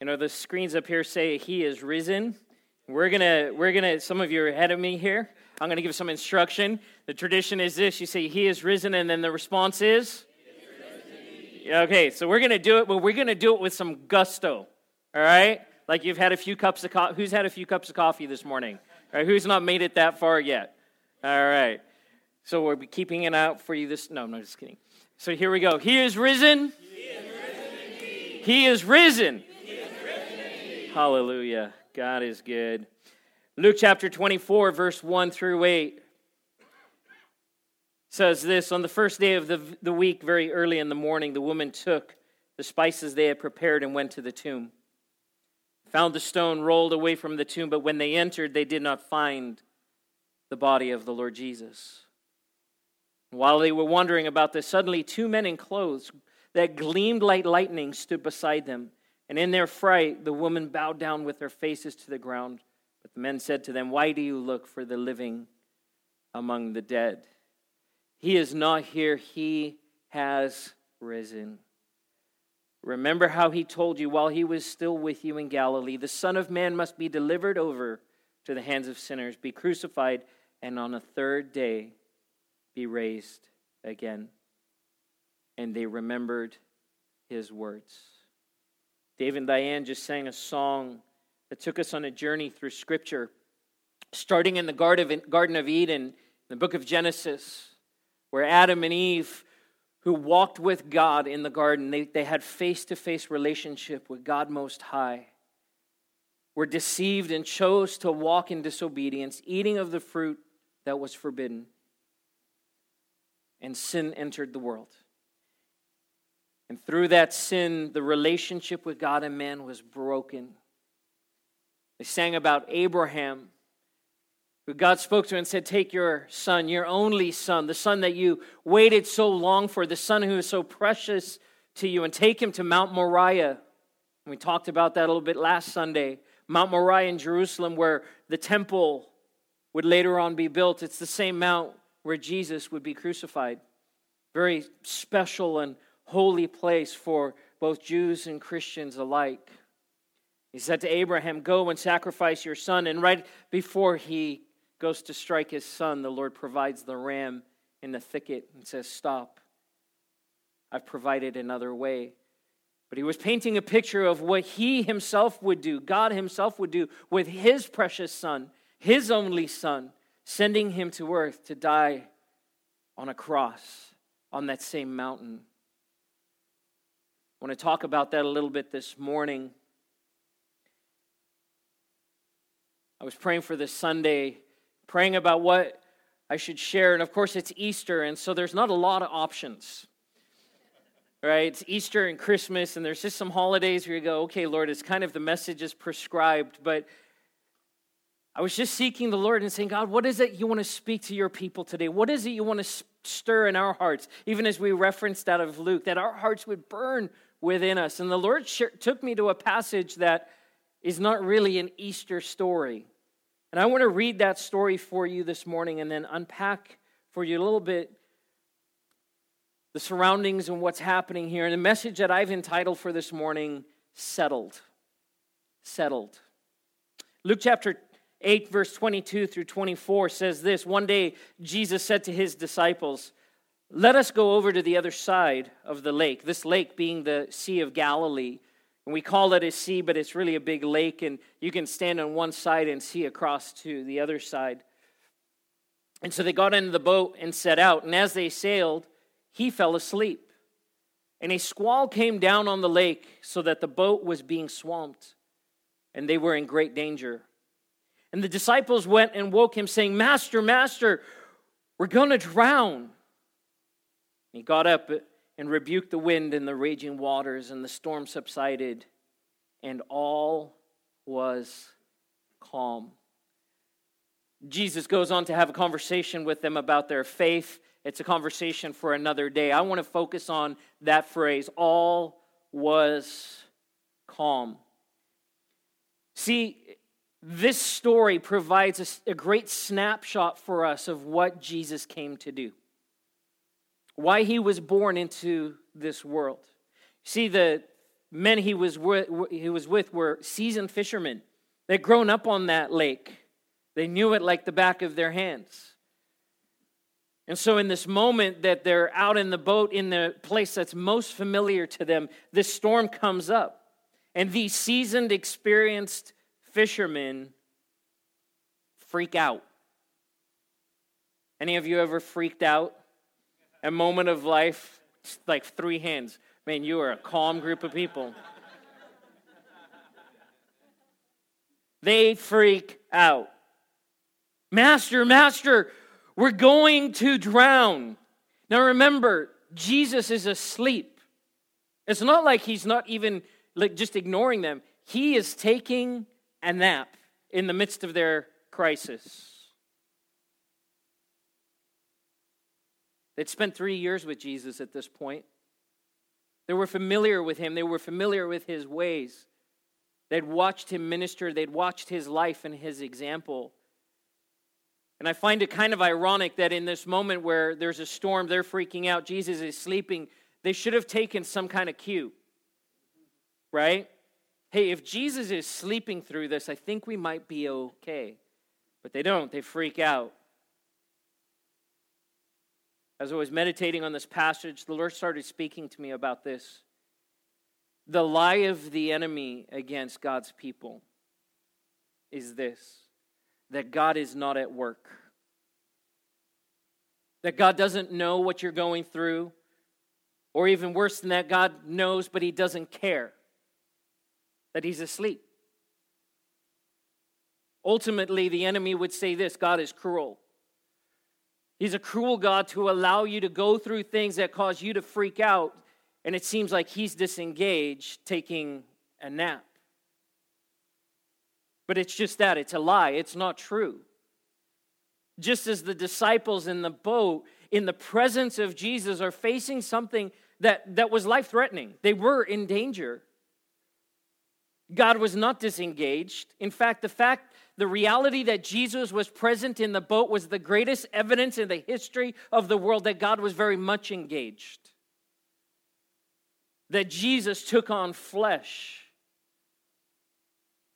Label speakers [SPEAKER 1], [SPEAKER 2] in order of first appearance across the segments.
[SPEAKER 1] You know, the screens up here say he is risen. We're gonna, we're gonna, some of you are ahead of me here. I'm gonna give some instruction. The tradition is this you say, He is risen, and then the response is? Okay, so we're gonna do it, but we're gonna do it with some gusto. All right? Like you've had a few cups of coffee. Who's had a few cups of coffee this morning? All right, who's not made it that far yet? All right. So we'll be keeping it out for you this. No, I'm just kidding. So here we go. He is risen. He is risen. He is risen. Hallelujah. God is good. Luke chapter 24, verse 1 through 8 says this On the first day of the, the week, very early in the morning, the woman took the spices they had prepared and went to the tomb. Found the stone rolled away from the tomb, but when they entered, they did not find the body of the Lord Jesus. While they were wondering about this, suddenly two men in clothes that gleamed like lightning stood beside them. And in their fright, the woman bowed down with their faces to the ground. But the men said to them, Why do you look for the living among the dead? He is not here, he has risen. Remember how he told you while he was still with you in Galilee the Son of Man must be delivered over to the hands of sinners, be crucified, and on a third day be raised again. And they remembered his words. Dave and Diane just sang a song that took us on a journey through Scripture, starting in the Garden of Eden, the book of Genesis, where Adam and Eve, who walked with God in the garden, they, they had face to face relationship with God Most High, were deceived and chose to walk in disobedience, eating of the fruit that was forbidden. And sin entered the world. And through that sin, the relationship with God and man was broken. They sang about Abraham, who God spoke to and said, Take your son, your only son, the son that you waited so long for, the son who is so precious to you, and take him to Mount Moriah. We talked about that a little bit last Sunday. Mount Moriah in Jerusalem, where the temple would later on be built. It's the same mount where Jesus would be crucified. Very special and holy place for both Jews and Christians alike. He said to Abraham, Go and sacrifice your son. And right before he goes to strike his son, the Lord provides the ram in the thicket and says, Stop. I've provided another way. But he was painting a picture of what he himself would do, God himself would do with his precious son, his only son, sending him to earth to die on a cross on that same mountain. I want to talk about that a little bit this morning. I was praying for this Sunday, praying about what I should share. And of course, it's Easter, and so there's not a lot of options. Right? It's Easter and Christmas, and there's just some holidays where you go, okay, Lord, it's kind of the message is prescribed. But I was just seeking the Lord and saying, God, what is it you want to speak to your people today? What is it you want to stir in our hearts? Even as we referenced out of Luke, that our hearts would burn within us. And the Lord took me to a passage that is not really an Easter story. And I want to read that story for you this morning and then unpack for you a little bit the surroundings and what's happening here. And the message that I've entitled for this morning, Settled. Settled. Luke chapter 8, verse 22 through 24 says this One day, Jesus said to his disciples, let us go over to the other side of the lake, this lake being the Sea of Galilee. And we call it a sea, but it's really a big lake, and you can stand on one side and see across to the other side. And so they got into the boat and set out. And as they sailed, he fell asleep. And a squall came down on the lake so that the boat was being swamped, and they were in great danger. And the disciples went and woke him, saying, Master, Master, we're going to drown. He got up and rebuked the wind and the raging waters, and the storm subsided, and all was calm. Jesus goes on to have a conversation with them about their faith. It's a conversation for another day. I want to focus on that phrase all was calm. See, this story provides a, great snapshot for us of what Jesus came to do why he was born into this world. See, the, men he was, with, he was with were seasoned fishermen. They'd grown up on that lake, they knew it like the back of their hands. And so, in this moment that they're out in the boat in the place that's most familiar to them, this storm comes up. And these seasoned, experienced fishermen freak out. Any of you ever freaked out? A moment of life, like three hands. Man, you are a calm group of people. they freak out. Master, Master, we're going to drown. Now remember, Jesus is asleep. It's not like he's not even like just ignoring them. He is taking a nap in the midst of their crisis. They'd spent three years with Jesus at this point. They were familiar with him, they were familiar with his ways. They'd watched him minister, they'd watched his life and his example. And I find it kind of ironic that in this moment where there's a storm, they're freaking out, Jesus is sleeping, they should have taken some kind of cue, right? Hey, if Jesus is sleeping through this, I think we might be okay. But they don't, they freak out. As I was meditating on this passage, the Lord started speaking to me about this. The lie of the enemy against God's people is this that God is not at work. That God doesn't know what you're going through. Or even worse than that, God knows, but He doesn't care. That He's asleep. Ultimately, the enemy would say this God is cruel. He's a cruel God to allow you to go through things that cause you to freak out, and it seems like He's disengaged, taking a nap. But it's just that it's a lie, it's not true. Just as the disciples in the boat, in the presence of Jesus, are facing something that, that was life threatening, they were in danger. God was not disengaged. In fact, the fact, the reality that Jesus was present in the boat was the greatest evidence in the history of the world that God was very much engaged. That Jesus took on flesh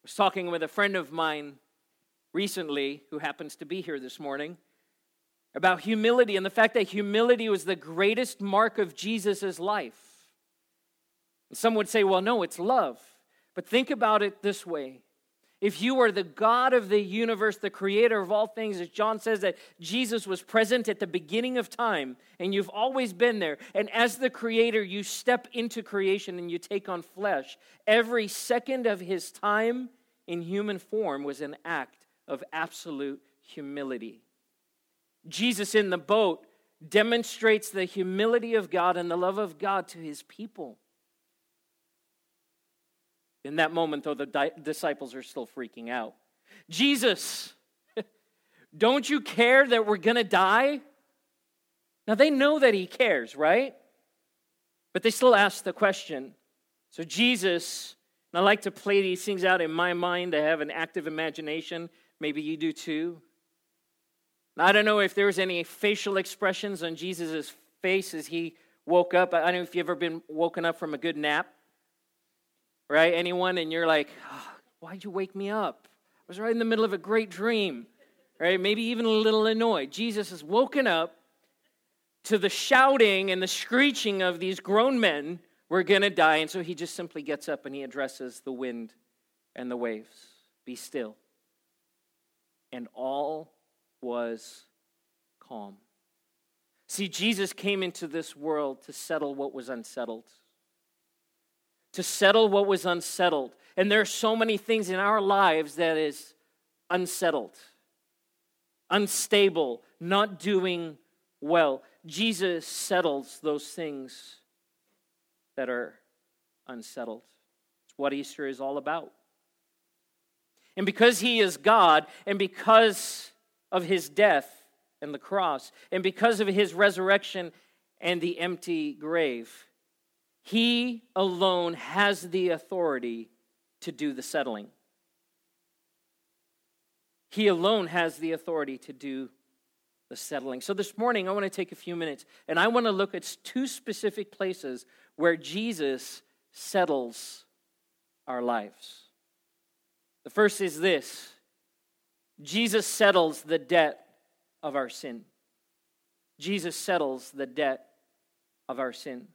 [SPEAKER 1] I was talking with a friend of mine recently who happens to be here this morning about humility and the fact that humility was the greatest mark of Jesus' life. And some would say, well, no, it's love. But think about it this way. If you are the God of the universe, the creator of all things, as John says that Jesus was present at the beginning of time and you've always been there, and as the creator, you step into creation and you take on flesh, every second of his time in human form was an act of absolute humility. Jesus in the boat demonstrates the humility of God and the love of God to his people. In that moment, though, the di- disciples are still freaking out. Jesus, don't you care that we're going to die? Now, they know that he cares, right? But they still ask the question. So, Jesus and I like to play these things out in my mind. I have an active imagination. Maybe you do too. I don't know if there was any facial expressions on Jesus' face as he woke up. I don't know if you've ever been woken up from a good nap, right? Anyone, and you're like, oh, why'd you wake me up? I was right in the middle of a great dream, right? Maybe even a little annoyed. Jesus is woken up to the shouting and the screeching of these grown men we're going to die. And so he just simply gets up and he addresses the wind and the waves Be still. And all was calm. See, Jesus came into this world to settle what was unsettled. To settle what was unsettled. And there are so many things in our lives that is unsettled, unstable, not doing well. Jesus settles those things that are unsettled. It's what Easter is all about. And because he is God, and because of his death and the cross, and because of his resurrection and the empty grave, he alone has the authority to do the settling. He alone has the authority to do the settling. So this morning, I want to take a few minutes and I want to look at two specific places where Jesus settles our lives. The first is this Jesus settles the debt of our sin. Jesus settles the debt of our sin.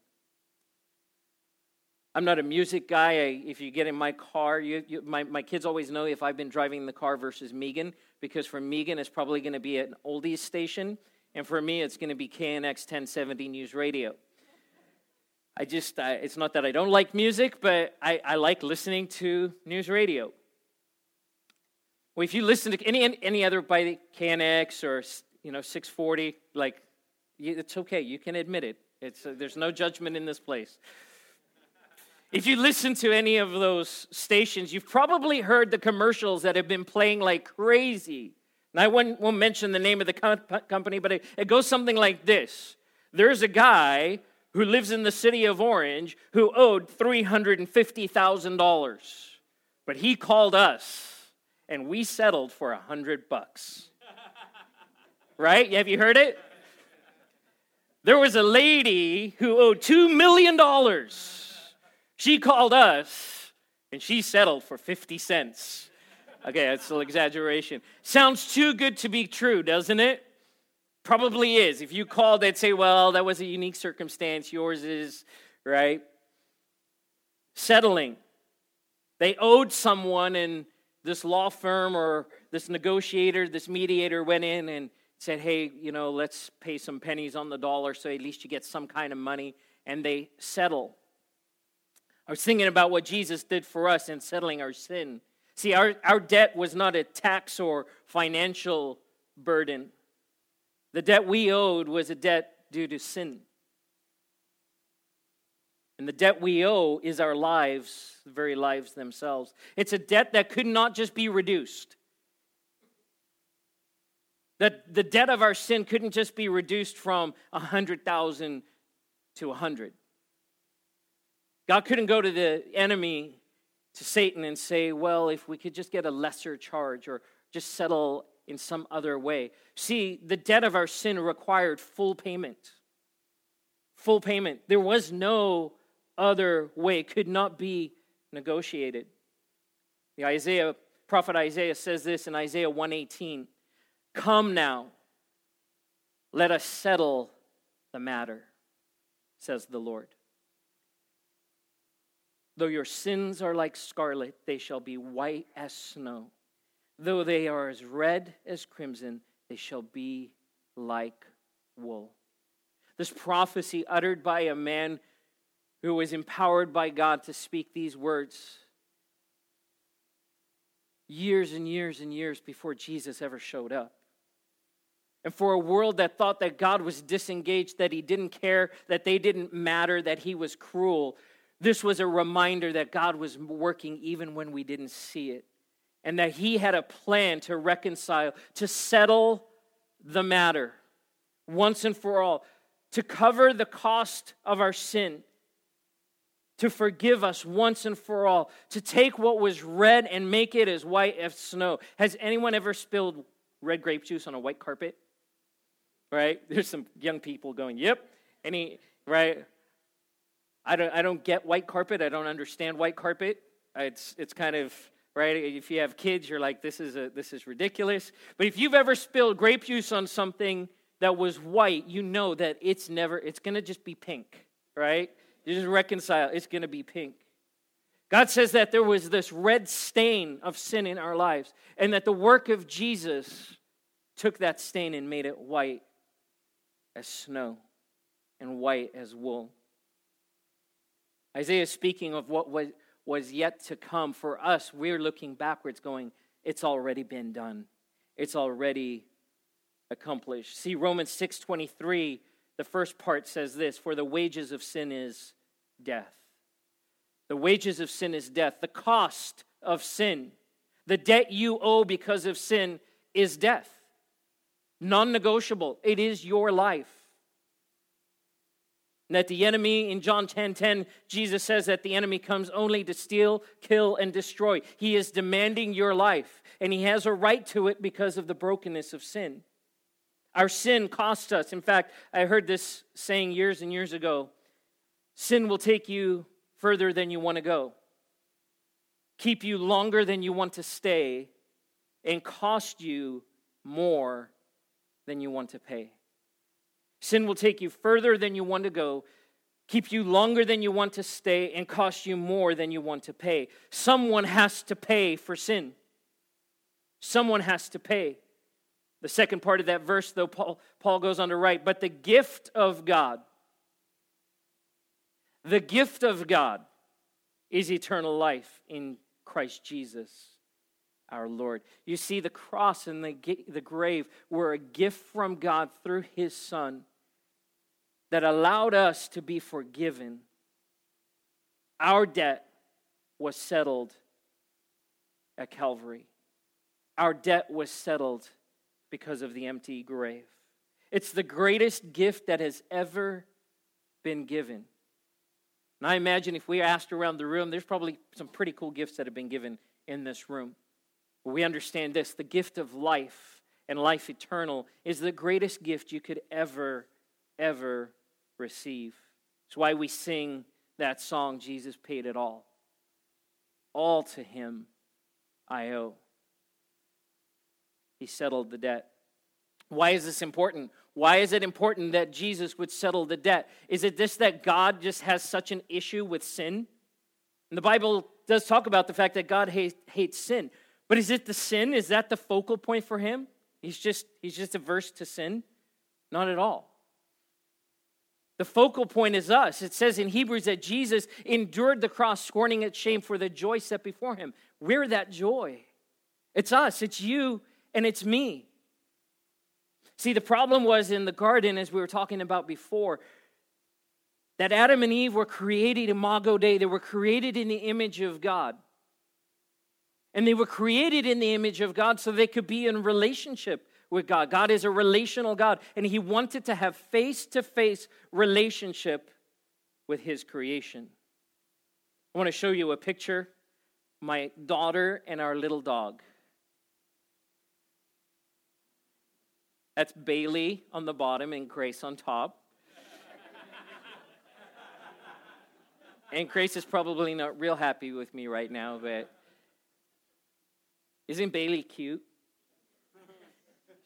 [SPEAKER 1] I'm not a music guy. I, if you get in my car, you, you, my, my kids always know if I've been driving the car versus Megan, because for Megan, it's probably going to be an oldies station, and for me, it's going to be KNX 1070 News Radio. I just, I, it's not that I don't like music, but I, I like listening to news radio. Well, if you listen to any, any other by KNX or, you know, 640, like, it's okay. You can admit it. It's, uh, there's no judgment in this place. If you listen to any of those stations, you've probably heard the commercials that have been playing like crazy. And I won't, won't mention the name of the company, but it, it goes something like this There's a guy who lives in the city of Orange who owed $350,000, but he called us and we settled for a hundred bucks. right? Have you heard it? There was a lady who owed $2 million she called us and she settled for 50 cents. Okay, that's an exaggeration. Sounds too good to be true, doesn't it? Probably is. If you called, they'd say, well, that was a unique circumstance. Yours is, right? Settling. They owed someone, and this law firm or this negotiator, this mediator went in and said, hey, you know, let's pay some pennies on the dollar so at least you get some kind of money. And they settle. I was thinking about what Jesus did for us in settling our sin. See, our, our debt was not a tax or financial burden. The debt we owed was a debt due to sin. And the debt we owe is our lives, the very lives themselves. It's a debt that could not just be reduced. That the debt of our sin couldn't just be reduced from a hundred thousand to a hundred. God couldn't go to the enemy, to Satan, and say, well, if we could just get a lesser charge or just settle in some other way. See, the debt of our sin required full payment. Full payment. There was no other way, it could not be negotiated. The Isaiah prophet Isaiah says this in Isaiah 118. Come now, let us settle the matter, says the Lord. Though your sins are like scarlet, they shall be white as snow. Though they are as red as crimson, they shall be like wool. This prophecy, uttered by a man who was empowered by God to speak these words, years and years and years before Jesus ever showed up. And for a world that thought that God was disengaged, that he didn't care, that they didn't matter, that he was cruel, this was a reminder that God was working even when we didn't see it, and that He had a plan to reconcile, to settle the matter once and for all, to cover the cost of our sin, to forgive us once and for all, to take what was red and make it as white as snow. Has anyone ever spilled red grape juice on a white carpet? Right? There's some young people going, yep. Any, right? I don't, I don't get white carpet. I don't understand white carpet. It's, it's kind of, right? If you have kids, you're like, this is, a, this is ridiculous. But if you've ever spilled grape juice on something that was white, you know that it's never, it's going to just be pink, right? You just reconcile, it's going to be pink. God says that there was this red stain of sin in our lives, and that the work of Jesus took that stain and made it white as snow and white as wool. Isaiah is speaking of what was, was yet to come. For us, we're looking backwards, going, it's already been done. It's already accomplished. See, Romans 6:23, the first part says this, for the wages of sin is death. The wages of sin is death. The cost of sin, the debt you owe because of sin is death. Non negotiable. It is your life. And that the enemy, in John 10 10, Jesus says that the enemy comes only to steal, kill, and destroy. He is demanding your life, and he has a right to it because of the brokenness of sin. Our sin costs us. In fact, I heard this saying years and years ago sin will take you further than you want to go, keep you longer than you want to stay, and cost you more than you want to pay. Sin will take you further than you want to go, keep you longer than you want to stay, and cost you more than you want to pay. Someone has to pay for sin. Someone has to pay. The second part of that verse, though, Paul, Paul goes on to write, but the gift of God, the gift of God is eternal life in Christ Jesus our Lord. You see, the cross and the, the grave were a gift from God through his Son that allowed us to be forgiven. Our debt was settled at Calvary. Our debt was settled because of the empty grave. It's the greatest gift that has ever been given. And I imagine if we asked around the room, there's probably some pretty cool gifts that have been given in this room. We understand this the gift of life and life eternal is the greatest gift you could ever, ever receive. It's why we sing that song, Jesus paid it all. All to him I owe. He settled the debt. Why is this important? Why is it important that Jesus would settle the debt? Is it this that God just has such an issue with sin? And the Bible does talk about the fact that God hates, hates sin. But is it the sin? Is that the focal point for him? He's just, he's just averse to sin? Not at all. The focal point is us. It says in Hebrews that Jesus endured the cross, scorning its shame for the joy set before him. We're that joy. It's us, it's you, and it's me. See, the problem was in the garden, as we were talking about before, that Adam and Eve were created imago Dei. They were created in the image of God. And they were created in the image of God so they could be in relationship with God. God is a relational God, and He wanted to have face to face relationship with His creation. I want to show you a picture my daughter and our little dog. That's Bailey on the bottom and Grace on top. and Grace is probably not real happy with me right now, but isn't Bailey cute?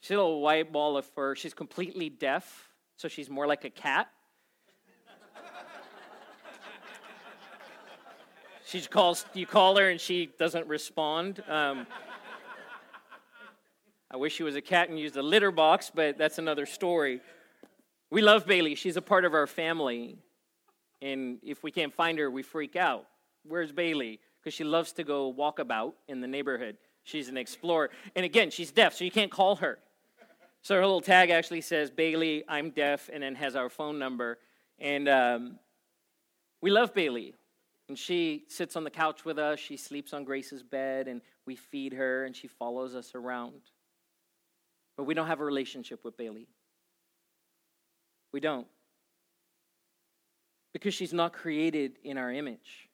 [SPEAKER 1] She's a little white ball of fur. She's completely deaf, so she's more like a cat. she calls, you call her and she doesn't respond. Um, I wish she was a cat and used a litter box, but that's another story. We love Bailey. She's a part of our family. And if we can't find her, we freak out. Where's Bailey? Because she loves to go walk about in the neighborhood. She's an explorer. And again, she's deaf, so you can't call her. So her little tag actually says, Bailey, I'm deaf, and then has our phone number. And um, we love Bailey. And she sits on the couch with us. She sleeps on Grace's bed, and we feed her, and she follows us around. But we don't have a relationship with Bailey. We don't. Because she's not created in our image.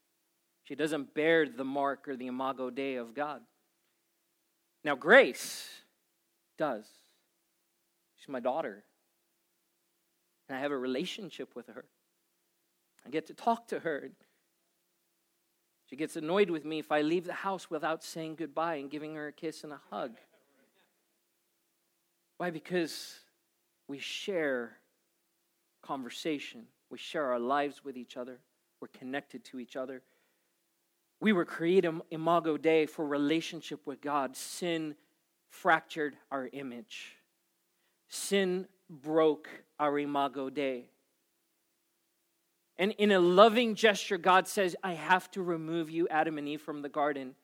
[SPEAKER 1] She doesn't bear the mark or the imago Dei of God. Now, Grace does. She's my daughter. And I have a relationship with her. I get to talk to her. She gets annoyed with me if I leave the house without saying goodbye and giving her a kiss and a hug. Why? Because we share conversation, we share our lives with each other, we're connected to each other. We were created imago Dei for relationship with God. Sin fractured our image. Sin broke our imago Dei. And in a loving gesture, God says, I have to remove you, Adam and Eve, from the garden.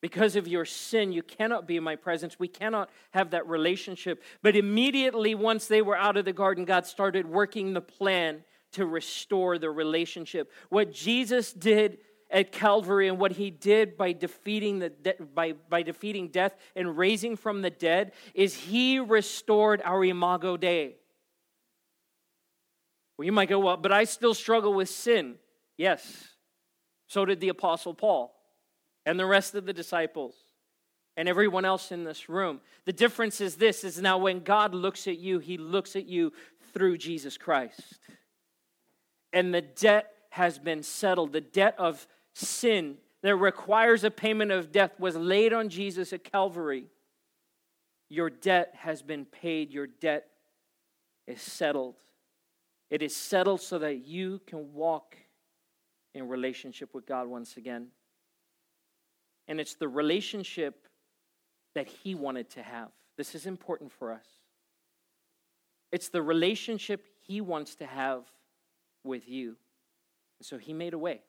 [SPEAKER 1] Because of your sin, you cannot be in my presence. We cannot have that relationship. But immediately, once they were out of the garden, God started working the plan to restore the relationship. What Jesus did at Calvary and what he did by defeating, the de- by, by defeating death and raising from the dead is he restored our imago Dei. Well, you might go, well, but I still struggle with sin. Yes, so did the Apostle Paul and the rest of the disciples and everyone else in this room. The difference is this is now when God looks at you, he looks at you through Jesus Christ. And the debt has been settled. The debt of sin that requires a payment of death was laid on Jesus at Calvary. Your debt has been paid, your debt is settled. It is settled so that you can walk in relationship with God once again. And it's the relationship that He wanted to have. This is important for us. It's the relationship He wants to have with you. And so He made a way.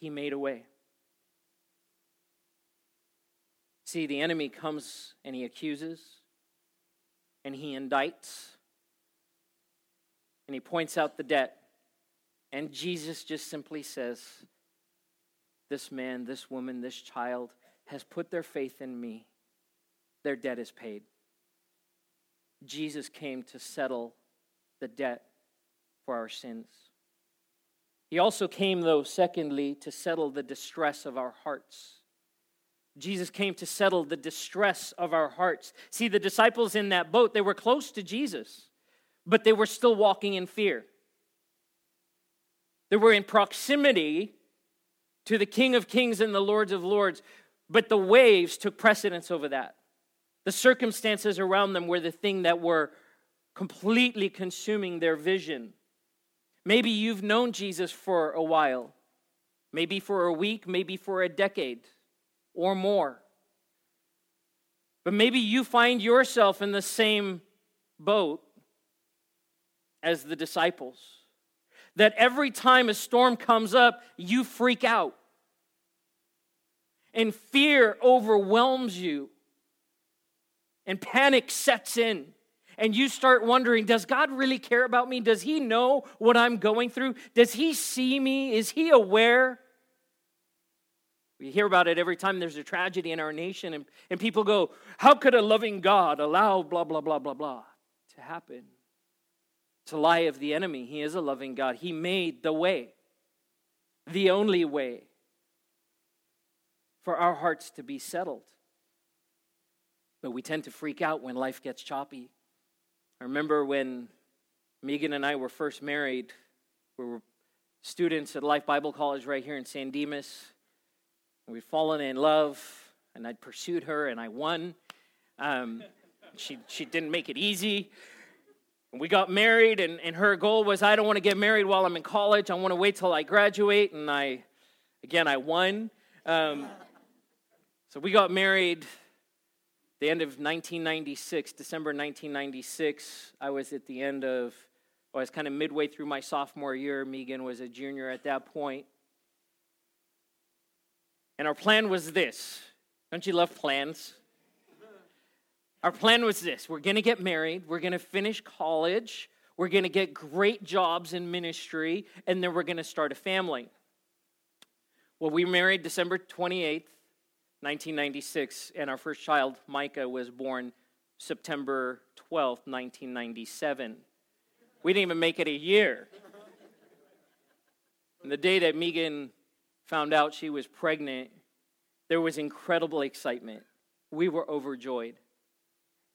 [SPEAKER 1] He made a way. See, the enemy comes and he accuses and he indicts and he points out the debt. And Jesus just simply says, This man, this woman, this child has put their faith in me. Their debt is paid. Jesus came to settle the debt for our sins. He also came, though, secondly, to settle the distress of our hearts. Jesus came to settle the distress of our hearts. See, the disciples in that boat, they were close to Jesus, but they were still walking in fear. They were in proximity to the King of Kings and the Lords of Lords, but the waves took precedence over that. The circumstances around them were the thing that were completely consuming their vision. Maybe you've known Jesus for a while, maybe for a week, maybe for a decade or more. But maybe you find yourself in the same boat as the disciples. That every time a storm comes up, you freak out. And fear overwhelms you. And panic sets in. And you start wondering Does God really care about me? Does He know what I'm going through? Does He see me? Is He aware? We hear about it every time there's a tragedy in our nation, and, and people go, How could a loving God allow blah, blah, blah, blah, blah to happen? It's a lie of the enemy. He is a loving God. He made the way, the only way for our hearts to be settled. But we tend to freak out when life gets choppy. I remember when Megan and I were first married, we were students at Life Bible College right here in San Dimas we'd fallen in love, and I'd pursued her, and I won. Um, she, she didn't make it easy. We got married, and, and her goal was I don't want to get married while I'm in college. I want to wait till I graduate. And I, again, I won. Um, so we got married the end of 1996, December 1996. I was at the end of, I was kind of midway through my sophomore year. Megan was a junior at that point. And our plan was this. Don't you love plans? Our plan was this we're going to get married, we're going to finish college, we're going to get great jobs in ministry, and then we're going to start a family. Well, we married December 28th, 1996, and our first child, Micah, was born September 12th, 1997. We didn't even make it a year. And the day that Megan found out she was pregnant, there was incredible excitement. We were overjoyed.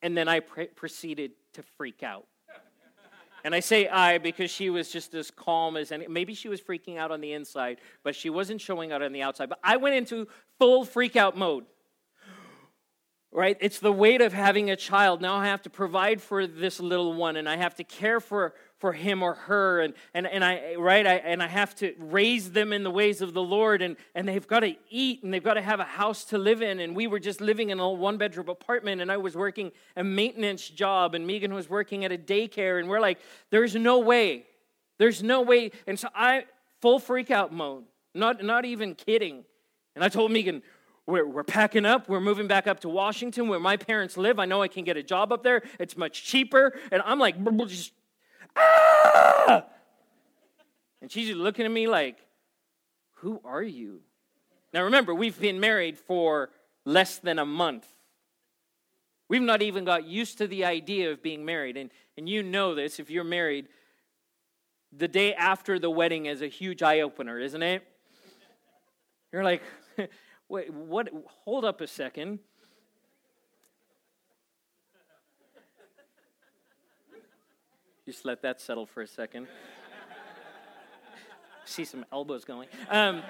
[SPEAKER 1] And then I pre- proceeded to freak out. And I say I because she was just as calm as any. Maybe she was freaking out on the inside, but she wasn't showing out on the outside. But I went into full freak out mode right? It's the weight of having a child. Now I have to provide for this little one and I have to care for, for him or her and, and, and I right I, and I have to raise them in the ways of the Lord and, and they've got to eat and they've got to have a house to live in. And we were just living in a one bedroom apartment and I was working a maintenance job and Megan was working at a daycare and we're like, there's no way. There's no way. And so I full freak out mode. Not not even kidding. And I told Megan, we're, we're packing up. We're moving back up to Washington where my parents live. I know I can get a job up there. It's much cheaper. And I'm like, just, ah! And she's just looking at me like, who are you? Now remember, we've been married for less than a month. We've not even got used to the idea of being married. And, and you know this if you're married. The day after the wedding is a huge eye opener, isn't it? You're like, Wait, what? Hold up a second. Just let that settle for a second. See some elbows going. Um,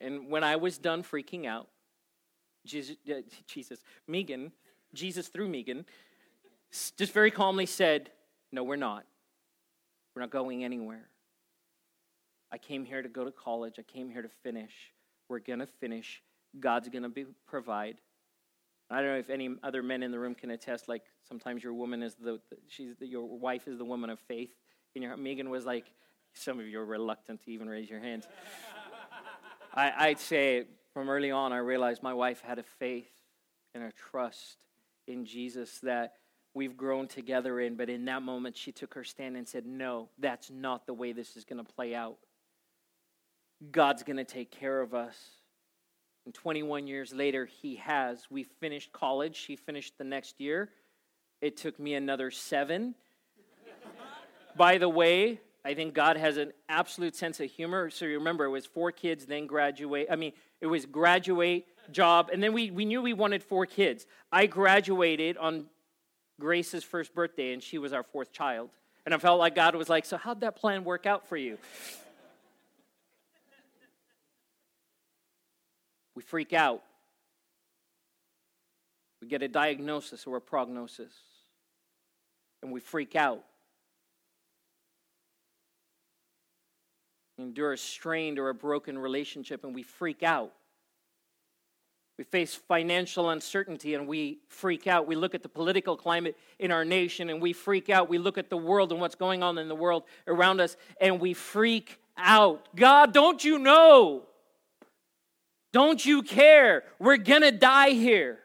[SPEAKER 1] and when I was done freaking out, Jesus, uh, Jesus, Megan, Jesus through Megan, just very calmly said, No, we're not. We're not going anywhere. I came here to go to college. I came here to finish. We're going to finish. God's going to provide. I don't know if any other men in the room can attest. Like sometimes your woman is the, she's the, your wife is the woman of faith. And your Megan was like, some of you are reluctant to even raise your hands. I, I'd say from early on, I realized my wife had a faith and a trust in Jesus that we've grown together in. But in that moment, she took her stand and said, No, that's not the way this is going to play out. God's going to take care of us. And 21 years later, He has. We finished college. He finished the next year. It took me another seven. By the way, I think God has an absolute sense of humor. So you remember, it was four kids, then graduate. I mean, it was graduate, job, and then we, we knew we wanted four kids. I graduated on Grace's first birthday, and she was our fourth child. And I felt like God was like, So, how'd that plan work out for you? We freak out. We get a diagnosis or a prognosis, and we freak out. We endure a strained or a broken relationship, and we freak out. We face financial uncertainty and we freak out. We look at the political climate in our nation and we freak out. We look at the world and what's going on in the world around us and we freak out. God, don't you know? Don't you care? We're going to die here.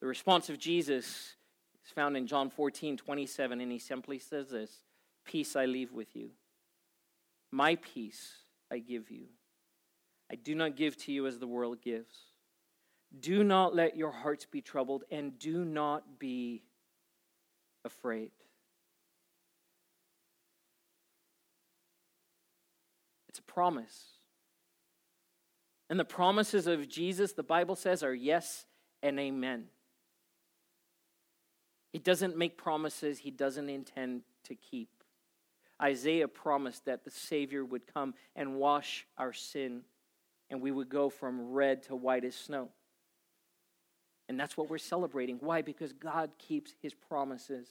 [SPEAKER 1] The response of Jesus is found in John 14, 27, and he simply says this Peace I leave with you, my peace I give you. I do not give to you as the world gives. Do not let your hearts be troubled, and do not be afraid. It's a promise. And the promises of Jesus, the Bible says, are yes and amen. He doesn't make promises he doesn't intend to keep. Isaiah promised that the Savior would come and wash our sin and we would go from red to white as snow. And that's what we're celebrating. Why? Because God keeps his promises.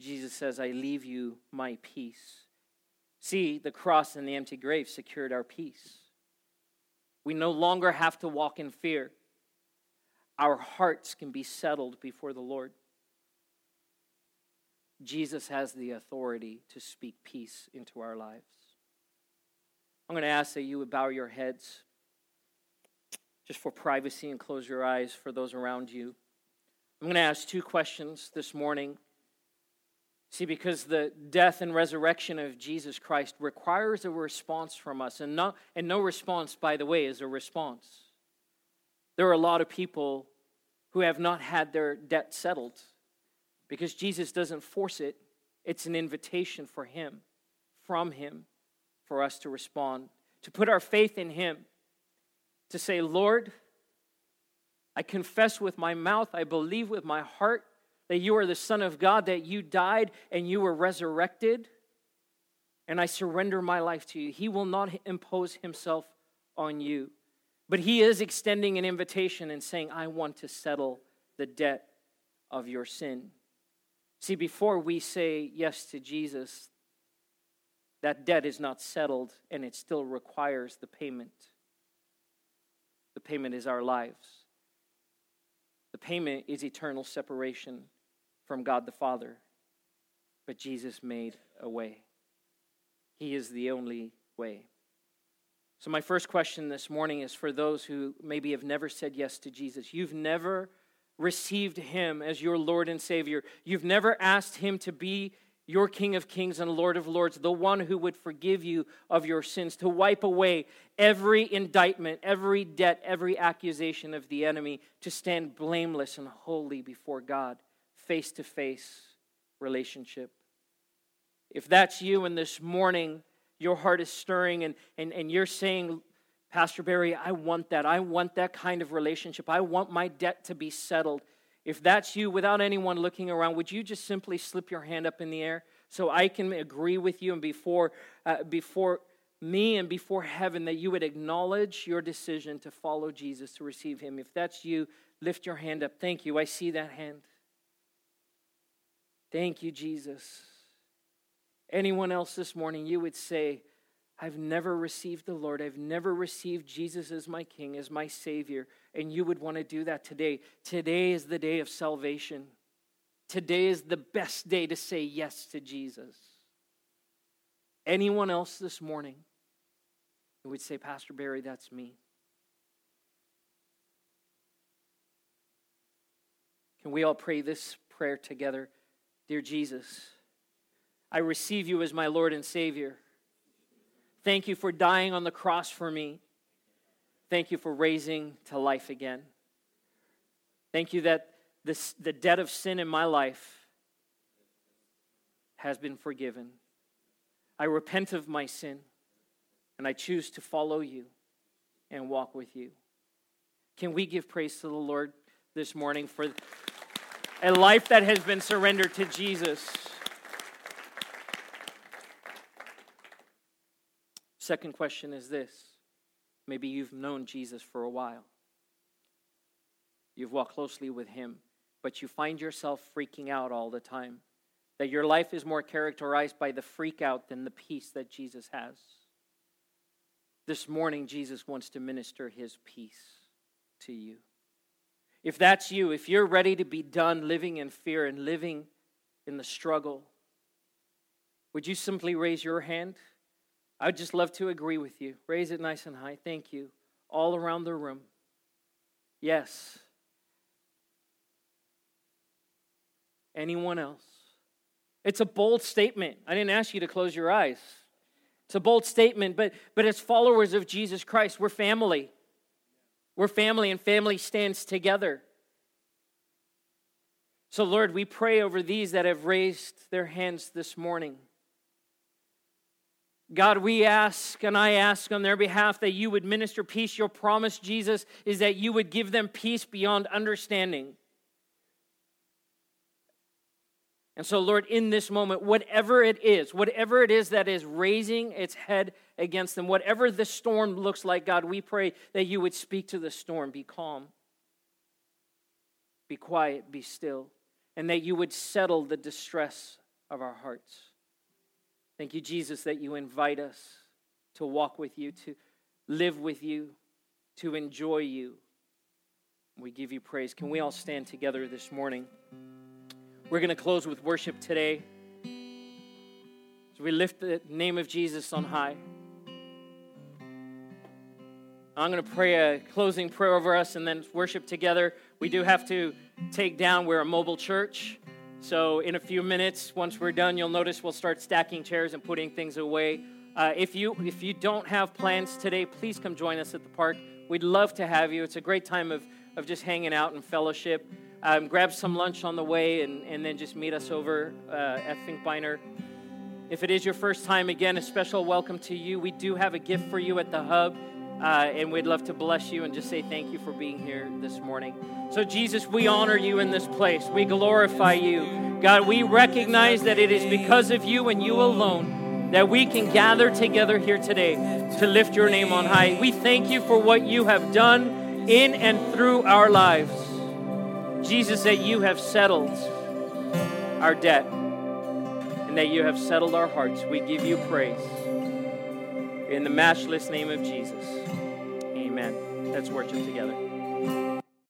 [SPEAKER 1] Jesus says, I leave you my peace. See, the cross and the empty grave secured our peace. We no longer have to walk in fear. Our hearts can be settled before the Lord. Jesus has the authority to speak peace into our lives. I'm going to ask that you would bow your heads just for privacy and close your eyes for those around you. I'm going to ask two questions this morning. See, because the death and resurrection of Jesus Christ requires a response from us, and, not, and no response, by the way, is a response. There are a lot of people who have not had their debt settled because Jesus doesn't force it, it's an invitation for Him, from Him for us to respond, to put our faith in Him, to say, Lord, I confess with my mouth, I believe with my heart that you are the Son of God, that you died and you were resurrected, and I surrender my life to you. He will not impose Himself on you, but He is extending an invitation and saying, I want to settle the debt of your sin. See, before we say yes to Jesus, that debt is not settled and it still requires the payment. The payment is our lives. The payment is eternal separation from God the Father. But Jesus made a way. He is the only way. So, my first question this morning is for those who maybe have never said yes to Jesus. You've never received Him as your Lord and Savior, you've never asked Him to be your King of Kings and Lord of Lords, the one who would forgive you of your sins, to wipe away every indictment, every debt, every accusation of the enemy, to stand blameless and holy before God, face to face relationship. If that's you and this morning your heart is stirring and, and, and you're saying, Pastor Barry, I want that. I want that kind of relationship. I want my debt to be settled. If that's you, without anyone looking around, would you just simply slip your hand up in the air so I can agree with you and before, uh, before me and before heaven that you would acknowledge your decision to follow Jesus, to receive Him? If that's you, lift your hand up. Thank you. I see that hand. Thank you, Jesus. Anyone else this morning, you would say, I've never received the Lord. I've never received Jesus as my King, as my Savior. And you would want to do that today. Today is the day of salvation. Today is the best day to say yes to Jesus. Anyone else this morning who would say, Pastor Barry, that's me? Can we all pray this prayer together? Dear Jesus, I receive you as my Lord and Savior. Thank you for dying on the cross for me. Thank you for raising to life again. Thank you that this, the debt of sin in my life has been forgiven. I repent of my sin and I choose to follow you and walk with you. Can we give praise to the Lord this morning for a life that has been surrendered to Jesus? Second question is this maybe you've known Jesus for a while, you've walked closely with him, but you find yourself freaking out all the time. That your life is more characterized by the freak out than the peace that Jesus has. This morning, Jesus wants to minister his peace to you. If that's you, if you're ready to be done living in fear and living in the struggle, would you simply raise your hand? I'd just love to agree with you. Raise it nice and high. Thank you. All around the room. Yes. Anyone else? It's a bold statement. I didn't ask you to close your eyes. It's a bold statement, but, but as followers of Jesus Christ, we're family. We're family, and family stands together. So, Lord, we pray over these that have raised their hands this morning. God, we ask and I ask on their behalf that you would minister peace. Your promise, Jesus, is that you would give them peace beyond understanding. And so, Lord, in this moment, whatever it is, whatever it is that is raising its head against them, whatever the storm looks like, God, we pray that you would speak to the storm. Be calm, be quiet, be still, and that you would settle the distress of our hearts. Thank you, Jesus, that you invite us to walk with you, to live with you, to enjoy you. We give you praise. Can we all stand together this morning? We're going to close with worship today. So we lift the name of Jesus on high. I'm going to pray a closing prayer over us and then worship together. We do have to take down, we're a mobile church. So, in a few minutes, once we're done, you'll notice we'll start stacking chairs and putting things away. Uh, if you if you don't have plans today, please come join us at the park. We'd love to have you. It's a great time of, of just hanging out and fellowship. Um, grab some lunch on the way and, and then just meet us over uh, at Finkbeiner. If it is your first time, again, a special welcome to you. We do have a gift for you at the hub. Uh, and we'd love to bless you and just say thank you for being here this morning. So, Jesus, we honor you in this place. We glorify you. God, we recognize that it is because of you and you alone that we can gather together here today to lift your name on high. We thank you for what you have done in and through our lives. Jesus, that you have settled our debt and that you have settled our hearts. We give you praise. In the matchless name of Jesus. Amen. Let's worship together.